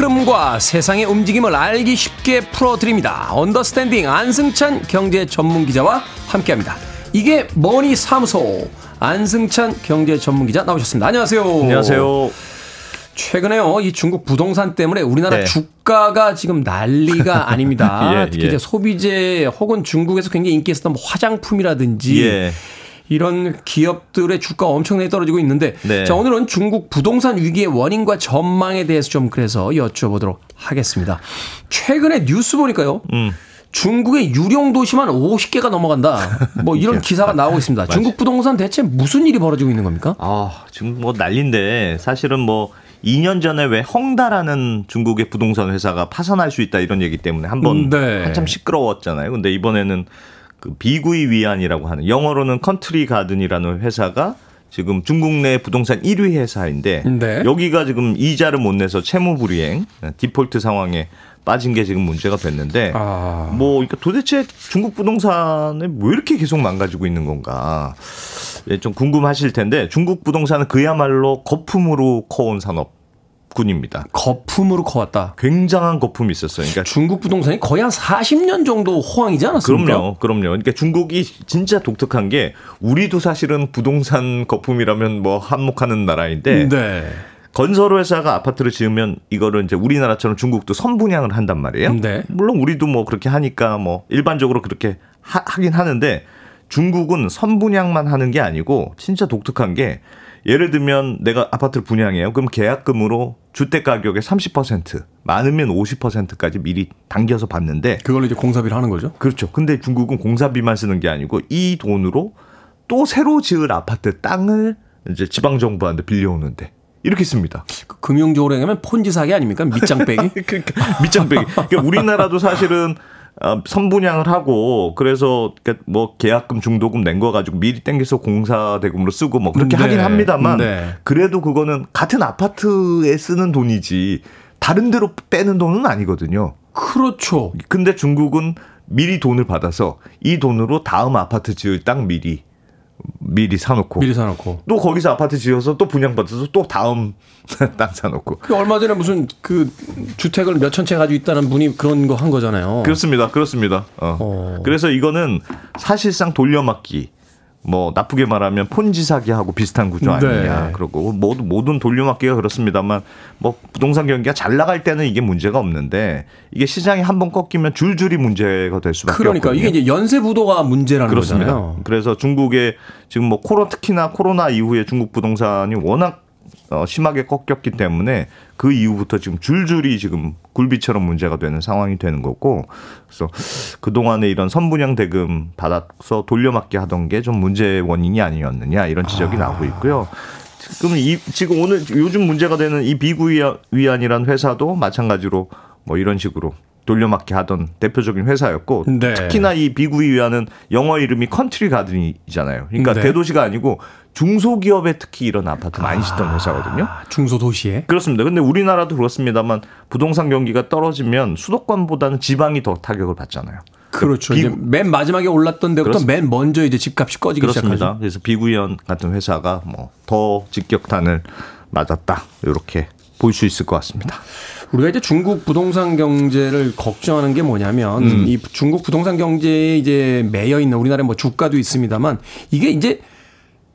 흐름과 세상의 움직임을 알기 쉽게 풀어드립니다. Understanding 안승찬 경제 전문 기자와 함께 합니다. 이게 머니 사무소 안승찬 경제 전문 기자 나오셨습니다. 안녕하세요. 안녕하세요. 최근에요, 이 중국 부동산 때문에 우리나라 네. 주가가 지금 난리가 아닙니다. 예, 특히 예. 이제 소비재 혹은 중국에서 굉장히 인기 있었던 뭐 화장품이라든지 예. 이런 기업들의 주가 엄청나게 떨어지고 있는데 네. 자 오늘은 중국 부동산 위기의 원인과 전망에 대해서 좀 그래서 여쭤보도록 하겠습니다. 최근에 뉴스 보니까요. 음. 중국의 유령 도시만 50개가 넘어간다. 뭐 이런 기사가 나오고 있습니다. 중국 부동산 대체 무슨 일이 벌어지고 있는 겁니까? 아, 지금 뭐 난리인데 사실은 뭐 2년 전에 왜 헝다라는 중국의 부동산 회사가 파산할 수 있다 이런 얘기 때문에 한번 음, 네. 한참 시끄러웠잖아요. 근데 이번에는 그 비구이위안이라고 하는 영어로는 Country Garden이라는 회사가 지금 중국 내 부동산 1위 회사인데 네. 여기가 지금 이자를 못 내서 채무 불이행, 디폴트 상황에 빠진 게 지금 문제가 됐는데 아. 뭐 그러니까 도대체 중국 부동산에 왜 이렇게 계속 망가지고 있는 건가 예, 좀 궁금하실 텐데 중국 부동산은 그야말로 거품으로 커온 산업 군입니다. 거품으로 커왔다. 굉장한 거품이 있었어요. 그러니까 중국 부동산이 거의 한 40년 정도 호황이지 않았습니까? 그럼요, 그럼요. 그러니까 중국이 진짜 독특한 게 우리도 사실은 부동산 거품이라면 뭐 한몫하는 나라인데 네. 건설 회사가 아파트를 지으면 이거를 이제 우리나라처럼 중국도 선분양을 한단 말이에요. 네. 물론 우리도 뭐 그렇게 하니까 뭐 일반적으로 그렇게 하, 하긴 하는데 중국은 선분양만 하는 게 아니고 진짜 독특한 게 예를 들면 내가 아파트를 분양해요. 그럼 계약금으로 주택 가격의 30% 많으면 50%까지 미리 당겨서 받는데 그걸로 이제 공사비를 하는 거죠. 그렇죠. 근데 중국은 공사비만 쓰는 게 아니고 이 돈으로 또 새로 지을 아파트 땅을 이제 지방 정부한테 빌려오는데 이렇게 씁니다. 그 금융적으로 얘기하면 폰지 사기 아닙니까? 밑장 빼기? 그러니까 밑장 빼기. 그러니까 우리나라도 사실은 어, 선분양을 하고 그래서 그러니까 뭐 계약금 중도금 낸 거 가지고 미리 땡겨서 공사 대금으로 쓰고 뭐 그렇게 네. 하긴 합니다만 네. 그래도 그거는 같은 아파트에 쓰는 돈이지 다른 데로 빼는 돈은 아니거든요. 그렇죠. 근데 중국은 미리 돈을 받아서 이 돈으로 다음 아파트 지을 땅 미리 미리 사놓고 미리 사놓고. 또 거기서 아파트 지어서 또 분양받아서 또 다음 땅 사놓고 그 얼마 전에 무슨 그 주택을 몇천 채 가지고 있다는 분이 그런 거 한 거잖아요. 그렇습니다. 그렇습니다. 어. 그래서 이거는 사실상 돌려막기. 뭐 나쁘게 말하면 폰지 사기하고 비슷한 구조 아니냐. 네. 그러고 모든 모든 돌려막기가 그렇습니다만 뭐 부동산 경기가 잘 나갈 때는 이게 문제가 없는데 이게 시장이 한 번 꺾이면 줄줄이 문제가 될 수밖에 그러니까 없거든요. 이게 이제 연쇄 부도가 문제라는 그렇습니다. 거잖아요. 그래서 중국의 지금 뭐 코로 특히나 코로나 이후에 중국 부동산이 워낙 어, 심하게 꺾였기 때문에 그 이후부터 지금 줄줄이 지금 굴비처럼 문제가 되는 상황이 되는 거고 그래서 그 동안에 이런 선분양 대금 받아서 돌려막기 하던 게 좀 문제 원인이 아니었느냐 이런 지적이 나오고 있고요. 지금 이 지금 오늘 요즘 문제가 되는 이 비구위안이라는 회사도 마찬가지로 뭐 이런 식으로 돌려막기 하던 대표적인 회사였고 네. 특히나 이 비구이위안은 영어 이름이 Country Garden이잖아요. 그러니까 네. 대도시가 아니고 중소기업에 특히 이런 아파트 많이 짓던 회사거든요. 중소도시에. 그렇습니다. 근데 우리나라도 그렇습니다만 부동산 경기가 떨어지면 수도권보다는 지방이 더 타격을 받잖아요. 그렇죠. 비- 맨 마지막에 올랐던 데부터 그렇습니다. 맨 먼저 이제 집값이 꺼지기 그렇습니다. 시작하죠. 그래서 비구이위안 같은 회사가 뭐 더 직격탄을 맞았다. 이렇게 볼 수 있을 것 같습니다. 우리가 이제 중국 부동산 경제를 걱정하는 게 뭐냐면 음. 이 중국 부동산 경제에 이제 매여 있는 우리나라의 뭐 주가도 있습니다만 이게 이제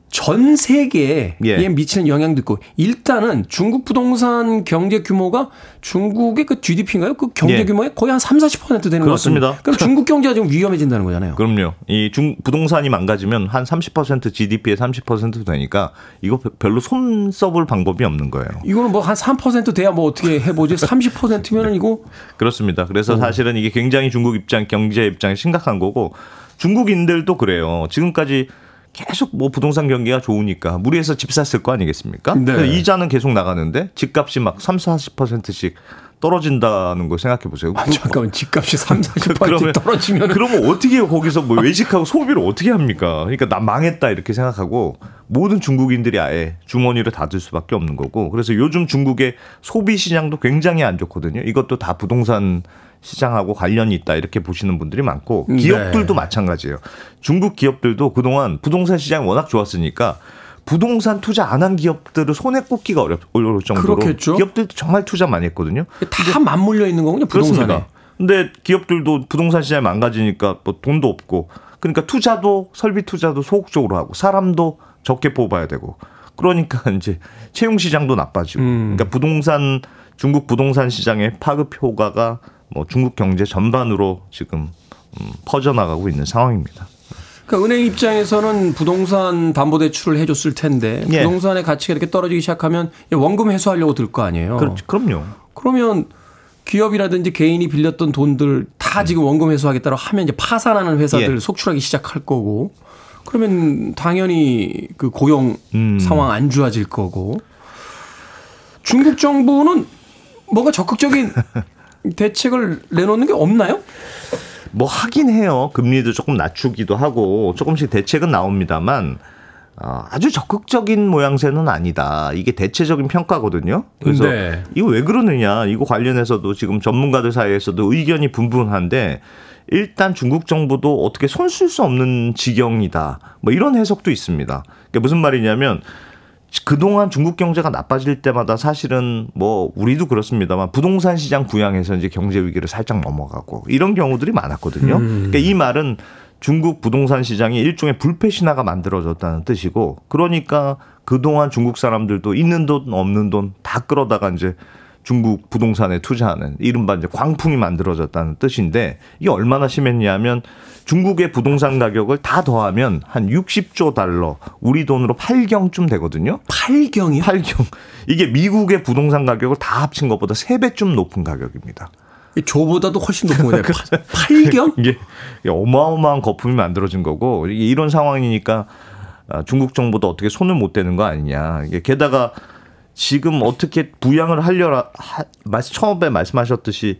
전 세계에 예. 미치는 영향도 있고 일단은 중국 부동산 경제 규모가 중국의 그 GDP인가요? 그 경제 예. 규모의 거의 한 3, 40% 되는 것 그렇습니다. 같습니다. 그럼 중국 경제가 지금 위험해진다는 거잖아요. 그럼요. 이 중 부동산이 망가지면 한 30% GDP의 30% 되니까 이거 별로 손 써볼 방법이 없는 거예요. 이거는 뭐 한 3% 돼야 뭐 어떻게 해보지? 30%면은 이거 그렇습니다. 그래서 어. 사실은 이게 굉장히 중국 입장, 경제 입장이 심각한 거고 중국인들도 그래요. 지금까지 계속 뭐 부동산 경기가 좋으니까 무리해서 집 샀을 거 아니겠습니까? 네. 이자는 계속 나가는데 집값이 막 3, 40%씩 떨어진다는 거 생각해 보세요. 아, 잠깐만 집값이 3, 40% 그러면- 떨어지면 그러면 어떻게 거기서 뭐 외식하고 소비를 어떻게 합니까? 그러니까 나 망했다 이렇게 생각하고 모든 중국인들이 아예 주머니를 닫을 수밖에 없는 거고 그래서 요즘 중국의 소비 시장도 굉장히 안 좋거든요. 이것도 다 부동산 시장하고 관련이 있다 이렇게 보시는 분들이 많고 네. 기업들도 마찬가지예요. 중국 기업들도 그동안 부동산 시장이 워낙 좋았으니까 부동산 투자 안 한 기업들을 손에 꼽기가 어렵, 어려울 정도로 그렇겠죠. 기업들도 정말 투자 많이 했거든요. 다 맞물려 있는 거군요. 부동산에. 그렇습니다. 근데 기업들도 부동산 시장이 망가지니까 뭐 돈도 없고 그러니까 투자도 설비 투자도 소극적으로 하고 사람도 적게 뽑아야 되고 그러니까 이제 채용 시장도 나빠지고 음. 그러니까 부동산 중국 부동산 시장의 파급 효과가 뭐 중국 경제 전반으로 지금 음, 퍼져나가고 있는 상황입니다. 그러니까 은행 입장에서는 부동산 담보 대출을 해줬을 텐데 예. 부동산의 가치가 이렇게 떨어지기 시작하면 원금 회수하려고 들 거 아니에요. 그렇, 그럼요. 그러면 기업이라든지 개인이 빌렸던 돈들 다 지금 원금 회수하겠다고 하면 이제 파산하는 회사들 음. 예. 속출하기 시작할 거고 그러면 당연히 그 고용 음. 상황 안 좋아질 거고 중국 정부는 뭔가 적극적인 대책을 내놓는 게 없나요? 뭐 하긴 해요. 금리도 조금 낮추기도 하고 조금씩 대책은 나옵니다만 어, 아주 적극적인 모양새는 아니다. 이게 대체적인 평가거든요. 그래서 네. 이거 왜 그러느냐. 이거 관련해서도 지금 전문가들 사이에서도 의견이 분분한데 일단 중국 정부도 어떻게 손쓸 수 없는 지경이다. 뭐 이런 해석도 있습니다. 그게 무슨 말이냐면 그동안 중국 경제가 나빠질 때마다 사실은 뭐 우리도 그렇습니다만 부동산 시장 부양해서 이제 경제 위기를 살짝 넘어가고 이런 경우들이 많았거든요. 그러니까 이 말은 중국 부동산 시장이 일종의 불패 신화가 만들어졌다는 뜻이고 그러니까 그동안 중국 사람들도 있는 돈 없는 돈 다 끌어다가 이제 중국 부동산에 투자하는 이른바 이제 광풍이 만들어졌다는 뜻인데 이게 얼마나 심했냐면 중국의 부동산 가격을 다 더하면 한 60조 달러 우리 돈으로 8경쯤 되거든요. 8경이요? 8경. 이게 미국의 부동산 가격을 다 합친 것보다 3배쯤 높은 가격입니다. 조보다도 훨씬 높은 거네요. 8경? 이게 어마어마한 거품이 만들어진 거고 이런 상황이니까 아, 중국 정부도 어떻게 손을 못 대는 거 아니냐. 게다가 지금 어떻게 부양을 하려라 하, 말- 처음에 말씀하셨듯이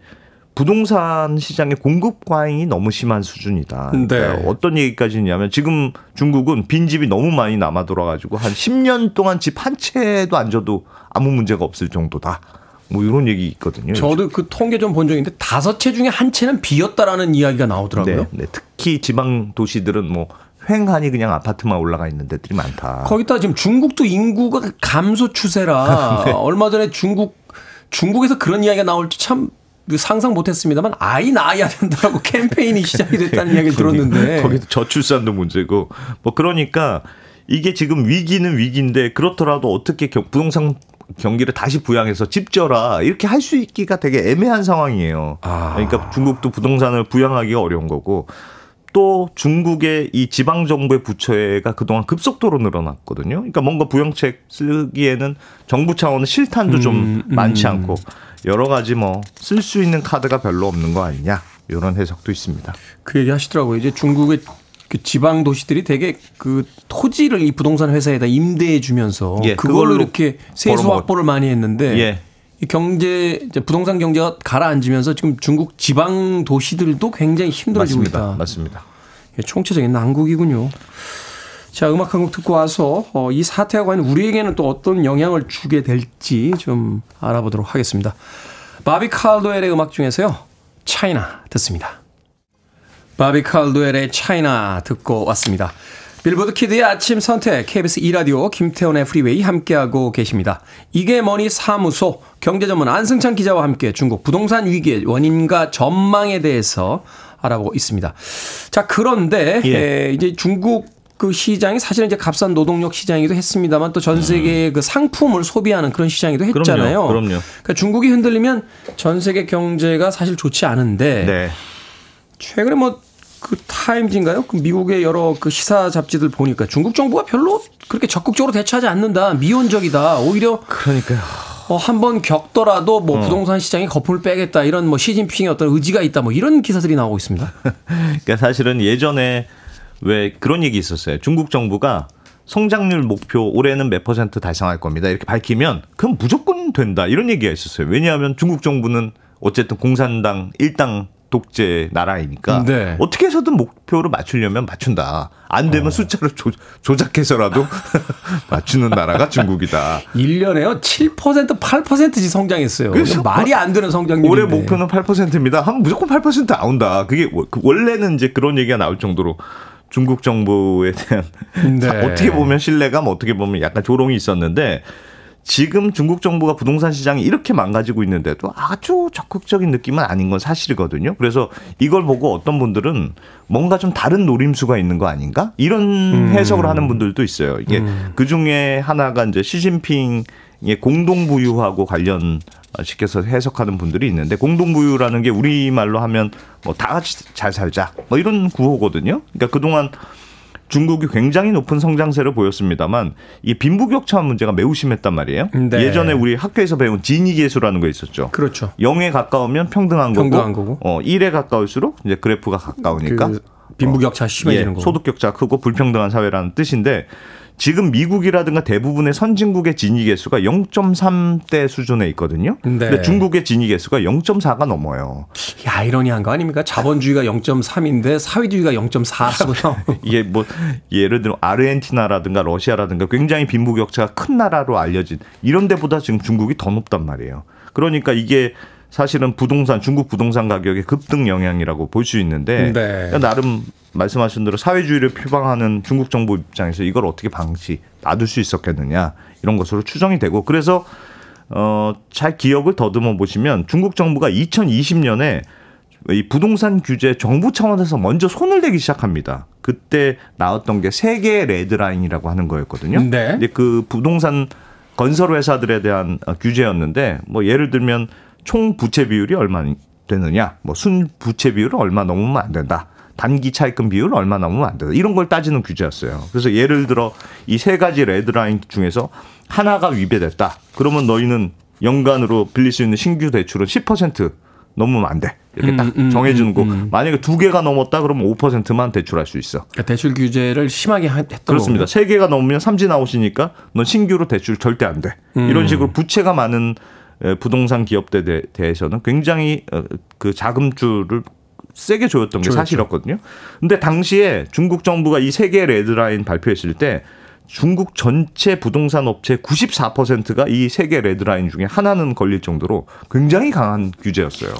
부동산 시장의 공급 과잉이 너무 심한 수준이다. 그러니까 네. 어떤 얘기까지냐면 지금 중국은 빈집이 너무 많이 남아 돌아가지고 한 10년 동안 집 한 채도 안 줘도 아무 문제가 없을 정도다. 뭐 이런 얘기 있거든요. 저도 그 통계 좀본 있는데 다섯 채 중에 한 채는 비었다라는 이야기가 나오더라고요. 네, 네. 특히 지방 도시들은 뭐 횡하니 그냥 아파트만 올라가 있는 데들이 많다. 거기다 지금 중국도 인구가 감소 추세라 네. 얼마 전에 중국 중국에서 그런 이야기가 나올지 참 상상 못했습니다만 아이 낳아야 된다고 캠페인이 시작이 됐다는 이야기를 들었는데 거기도 저출산도 문제고 뭐 그러니까 이게 지금 위기는 위기인데 그렇더라도 어떻게 경- 부동산 경기를 다시 부양해서 집 져라 이렇게 할 수 있기가 되게 애매한 상황이에요. 아. 그러니까 중국도 부동산을 부양하기가 어려운 거고 또 중국의 이 지방 정부의 부채가 그동안 급속도로 늘어났거든요. 그러니까 뭔가 부양책 쓰기에는 정부 차원의 실탄도 좀 음, 음. 많지 않고 여러 가지 뭐 쓸 수 있는 카드가 별로 없는 거 아니냐 이런 해석도 있습니다. 그 얘기 하시더라고요. 이제 중국의 그 지방 도시들이 되게 그 토지를 이 부동산 회사에다 임대해 주면서 예, 그걸로 그걸로 이렇게 세수 확보를 많이 했는데 예. 이 경제 부동산 경제가 가라앉으면서 지금 중국 지방 도시들도 굉장히 힘들어지고 맞습니다. 있다. 맞습니다. 예, 총체적인 난국이군요. 자, 음악 한 곡 듣고 와서 어, 이 사태가 과연 우리에게는 또 어떤 영향을 주게 될지 좀 알아보도록 하겠습니다. 바비 칼도엘의 음악 중에서요. China 듣습니다. 바비 칼도엘의 차이나 듣고 왔습니다. Billboard Kid의 아침 선택 KBS 2라디오 김태훈의 프리웨이 함께하고 계십니다. 이게 머니 사무소 경제 전문 안승찬 기자와 함께 중국 부동산 위기의 원인과 전망에 대해서 알아보고 있습니다. 자, 그런데 예. 에, 이제 중국 그 시장이 사실은 이제 값싼 노동력 시장이기도 했습니다만 또 전 세계의 그 상품을 소비하는 그런 시장이기도 했잖아요. 음. 그럼요. 그럼요. 그러니까 중국이 흔들리면 전 세계 경제가 사실 좋지 않은데 네. 최근에 뭐 그 타임즈인가요? 그 미국의 여러 그 시사 잡지들 보니까 중국 정부가 별로 그렇게 적극적으로 대처하지 않는다. 미온적이다. 오히려 그러니까요. 어, 한번 겪더라도 어. 뭐 부동산 시장이 거품을 빼겠다. 이런 뭐 시진핑의 어떤 의지가 있다. 뭐 이런 기사들이 나오고 있습니다. 그러니까 사실은 예전에 왜 그런 얘기 있었어요. 중국 정부가 성장률 목표 올해는 몇 퍼센트 달성할 겁니다. 이렇게 밝히면 그럼 무조건 된다. 이런 얘기가 있었어요. 왜냐하면 중국 정부는 어쨌든 공산당 일당 독재 나라이니까 네. 어떻게 해서든 목표를 맞추려면 맞춘다. 안 어. 되면 숫자를 조, 조작해서라도 맞추는 나라가 중국이다. 1년에요. 7% 8%씩 성장했어요. 그래서 말이 안 되는 성장률인데. 올해 목표는 8%입니다. 하면 무조건 8% 나온다. 그게 워- 그 원래는 이제 그런 얘기가 나올 정도로 중국 정부에 대한 네. 어떻게 보면 신뢰감, 어떻게 보면 약간 조롱이 있었는데 지금 중국 정부가 부동산 시장이 이렇게 망가지고 있는데도 아주 적극적인 느낌은 아닌 건 사실이거든요. 그래서 이걸 보고 어떤 분들은 뭔가 좀 다른 노림수가 있는 거 아닌가? 이런 해석을 하는 분들도 있어요. 이게 그 중에 하나가 이제 시진핑의 공동부유하고 관련 시켜서 해석하는 분들이 있는데 공동부유라는 게 우리말로 하면 뭐 다 같이 잘 살자 뭐 이런 구호거든요. 그러니까 그동안 중국이 굉장히 높은 성장세를 보였습니다만 이 빈부격차 문제가 매우 심했단 말이에요. 네. 예전에 우리 학교에서 배운 지니계수라는 거 있었죠. 그렇죠. 0에 가까우면 평등한 거고, 평등한 거고. 어 1에 가까울수록 이제 그래프가 가까우니까 그 빈부격차 심해지는 예, 거고. 소득 격차 크고 불평등한 사회라는 뜻인데 지금 미국이라든가 대부분의 선진국의 진위 개수가 0.3대 수준에 있거든요. 네. 근데 중국의 진위 개수가 0.4가 넘어요. 야, 아이러니한 거 아닙니까? 자본주의가 0.3인데 사회주의가 0.4라고. 이게 뭐 예를 들어 아르헨티나라든가 러시아라든가 굉장히 빈부격차가 큰 나라로 알려진 이런 데보다 지금 중국이 더 높단 말이에요. 그러니까 이게 사실은 부동산 중국 부동산 가격의 급등 영향이라고 볼 수 있는데 네. 나름 말씀하신 대로 사회주의를 표방하는 중국 정부 입장에서 이걸 어떻게 방치 놔둘 수 있었겠느냐 이런 것으로 추정이 되고 그래서 어잘 기억을 더듬어 보시면 중국 정부가 2020년에 이 부동산 규제 정부 차원에서 먼저 손을 대기 시작합니다. 그때 나왔던 게 세계 레드라인이라고 하는 거였거든요. 네. 근데 그 부동산 건설 회사들에 대한 어, 규제였는데 뭐 예를 들면 총 부채 비율이 얼마 되느냐, 뭐 순 부채 비율은 얼마 넘으면 안 된다. 단기 차입금 비율 얼마 넘으면 안 된다. 이런 걸 따지는 규제였어요. 그래서 예를 들어 이 세 가지 레드라인 중에서 하나가 위배됐다. 그러면 너희는 연간으로 빌릴 수 있는 신규 대출은 10% 넘으면 안 돼. 이렇게 딱 음, 정해주는 거. 음. 만약에 두 개가 넘었다 그러면 5%만 대출할 수 있어. 그러니까 대출 규제를 심하게 하- 했던 그렇습니다. 거군요. 세 개가 넘으면 삼진 아웃이니까 넌 신규로 대출 절대 안 돼. 음. 이런 식으로 부채가 많은 에, 부동산 기업들에 대- 대해서는 굉장히 어, 그 자금줄을 세게 조였던 게. 사실이었거든요. 근데 당시에 중국 정부가 이 세 개의 red line 발표했을 때 중국 전체 부동산 업체 94%가 이 세 개 red line 중에 하나는 걸릴 정도로 굉장히 강한 규제였어요.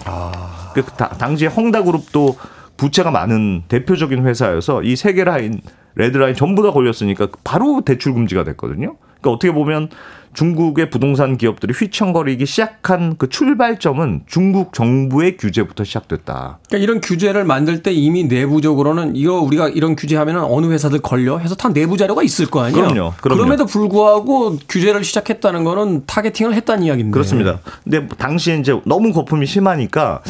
그 다- 당시에 헝다그룹도 부채가 많은 대표적인 회사여서 이 세 개 라인 red line 전부 다 걸렸으니까 바로 대출 금지가 됐거든요. 그러니까 어떻게 보면 중국의 부동산 기업들이 휘청거리기 시작한 그 출발점은 중국 정부의 규제부터 시작됐다. 그러니까 이런 규제를 만들 때 이미 내부적으로는 이거 우리가 이런 규제하면 어느 회사들 걸려 해서 다 내부 자료가 있을 거 아니에요. 그럼요, 그럼요. 럼에도 불구하고 규제를 시작했다는 거는 타겟팅을 했다는 이야기인데. 그렇습니다. 근데 당시에 이제 너무 거품이 심하니까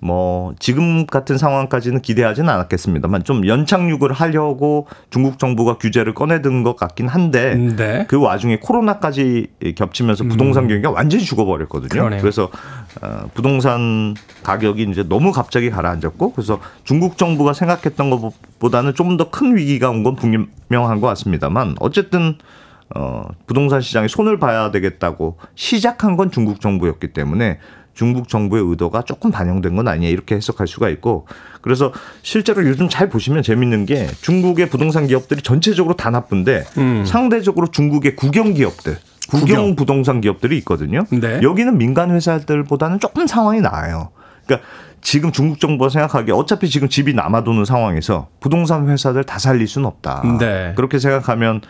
뭐 지금 같은 상황까지는 기대하지는 않았겠습니다만 좀 연착륙을 하려고 중국 정부가 규제를 꺼내든 것 같긴 한데 네. 그 와중에 코로나까지 겹치면서 부동산 경기가 완전히 죽어버렸거든요. 그러네요. 그래서 어, 부동산 가격이 이제 너무 갑자기 가라앉았고 그래서 중국 정부가 생각했던 것보다는 좀 더 큰 위기가 온 건 분명한 것 같습니다만 어쨌든 어, 부동산 시장에 손을 봐야 되겠다고 시작한 건 중국 정부였기 때문에 중국 정부의 의도가 조금 반영된 건 아니냐 이렇게 해석할 수가 있고 그래서 실제로 요즘 잘 보시면 재밌는 게 중국의 부동산 기업들이 전체적으로 다 나쁜데 음. 상대적으로 중국의 국영 기업들 국영. 부동산 기업들이 있거든요. 네. 여기는 민간 회사들보다는 조금 상황이 나아요. 그러니까 지금 중국 정부가 생각하기에 어차피 지금 집이 남아도는 상황에서 부동산 회사들 다 살릴 수는 없다. 네. 그렇게 생각하면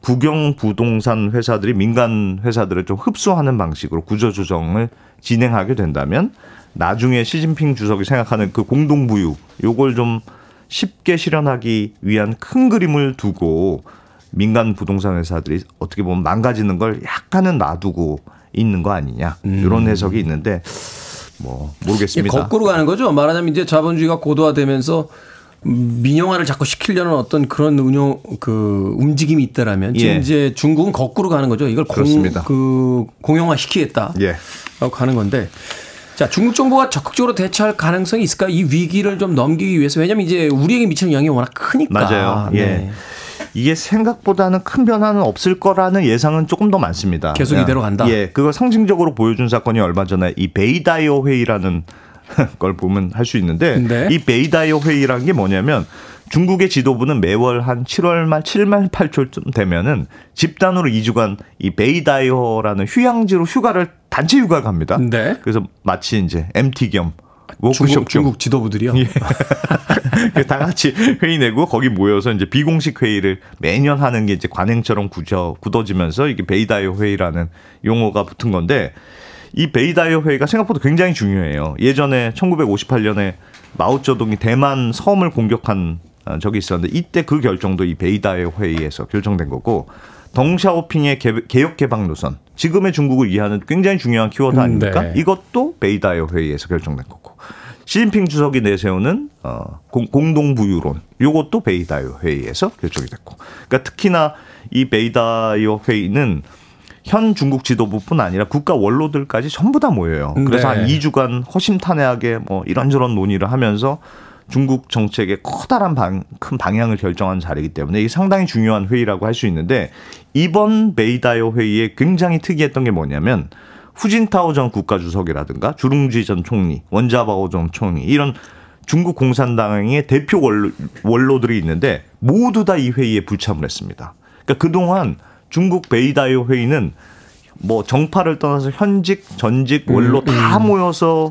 국영 부동산 회사들이 민간 회사들을 좀 흡수하는 방식으로 구조 조정을 진행하게 된다면 나중에 시진핑 주석이 생각하는 그 공동 부유 요걸 좀 쉽게 실현하기 위한 큰 그림을 두고 민간 부동산 회사들이 어떻게 보면 망가지는 걸 약간은 놔두고 있는 거 아니냐 이런 해석이 있는데 뭐 모르겠습니다. 거꾸로 가는 거죠. 말하자면 이제 자본주의가 고도화되면서 민영화를 자꾸 시키려는 어떤 그런 운영 그 움직임이 있다라면 지금 예. 이제 중국은 거꾸로 가는 거죠. 이걸 공, 그렇습니다. 그 공영화 시키겠다. 예. 라고 가는 건데. 자, 중국 정부가 적극적으로 대처할 가능성이 있을까? 이 위기를 좀 넘기기 위해서. 왜냐면 이제 우리에게 미치는 영향이 워낙 크니까. 맞아요. 예. 네. 이게 생각보다는 큰 변화는 없을 거라는 예상은 조금 더 많습니다. 계속 그냥, 이대로 간다? 예, 그걸 상징적으로 보여준 사건이 얼마 전에 이 베이다이허 회의라는 걸 보면 할 수 있는데 네. 이 베이다이허 회의라는 게 뭐냐면 중국의 지도부는 매월 한 7월 말 7말 8초쯤 되면은 집단으로 2주간 이 베이다이허라는 휴양지로 휴가를 단체 휴가 갑니다. 네. 그래서 마치 이제 MT 겸 중국, 겸 중국 지도부들이요. 예. 다 같이 회의 내고 거기 모여서 이제 비공식 회의를 매년 하는 게 이제 관행처럼 굳어, 굳어지면서 이게 베이다이허 회의라는 용어가 붙은 건데 이 베이다이허 회의가 생각보다 굉장히 중요해요. 예전에 1958년에 마오쩌둥이 대만 섬을 공격한 어, 적이 있었는데 이때 그 결정도 이 베이다이허 회의에서 결정된 거고 덩샤오핑의 개- 개혁 개방 노선 지금의 중국을 이해하는 굉장히 중요한 키워드 음, 아닙니까? 네. 이것도 베이다이허 회의에서 결정된 거고 시진핑 주석이 내세우는 어, 공, 공동부유론 요것도 베이다이허 회의에서 결정이 됐고 그러니까 특히나 이 베이다이허 회의는 현 중국 지도부뿐 아니라 국가 원로들까지 전부 다 모여요. 그래서 네. 한 2주간 허심탄회하게 뭐 이런저런 논의를 하면서 중국 정책의 커다란 방, 큰 방향을 결정한 자리이기 때문에 이게 상당히 중요한 회의라고 할 수 있는데 이번 베이다이허 회의에 굉장히 특이했던 게 뭐냐면 후진타오 전 국가주석이라든가 주룽지 전 총리, 원자바오 전 총리 이런 중국 공산당의 대표 원로, 원로들이 있는데 모두 다 이 회의에 불참을 했습니다. 그러니까 그동안 중국 베이다이어 회의는 뭐 정파를 떠나서 현직, 전직, 원로 다 모여서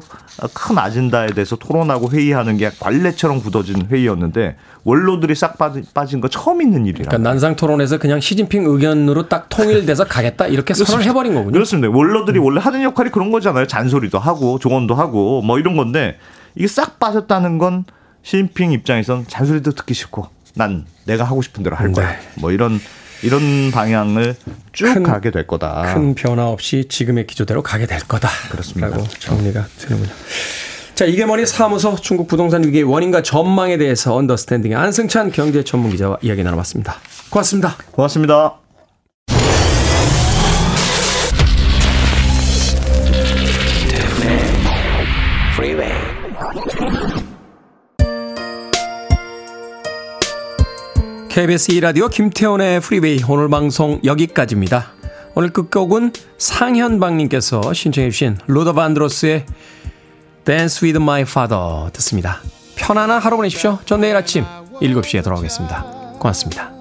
큰 아젠다에 대해서 토론하고 회의하는 게 관례처럼 굳어진 회의였는데 원로들이 싹 빠진, 빠진 거 처음 있는 일이라. 그러니까 난상 토론에서 그냥 시진핑 의견으로 딱 통일돼서 가겠다 이렇게 선언을 해버린 거군요. 그렇습니다. 원로들이 원래 하는 역할이 그런 거잖아요. 잔소리도 하고 조언도 하고 뭐 이런 건데 이게 싹 빠졌다는 건 시진핑 입장에선 잔소리도 듣기 싫고 난 내가 하고 싶은 대로 할 거야. 네. 뭐 이런 이런 방향을 쭉 큰- 가게 될 거다. 큰 변화 없이 지금의 기조대로 가게 될 거다. 그렇습니다. 라고 정리가 되는군요. 자, 이게 머니 사무소 중국 부동산 위기의 원인과 전망에 대해서 언더스탠딩의 안승찬 경제 전문 기자와 이야기 나눠봤습니다. 고맙습니다. 고맙습니다. KBS 2라디오 김태훈의 프리웨이 오늘 방송 여기까지입니다. 오늘 끝곡은 상현방님께서 신청해 주신 Luther Vandross의 Dance with My Father 듣습니다. 편안한 하루 보내십시오. 전 내일 아침 7시에 돌아오겠습니다. 고맙습니다.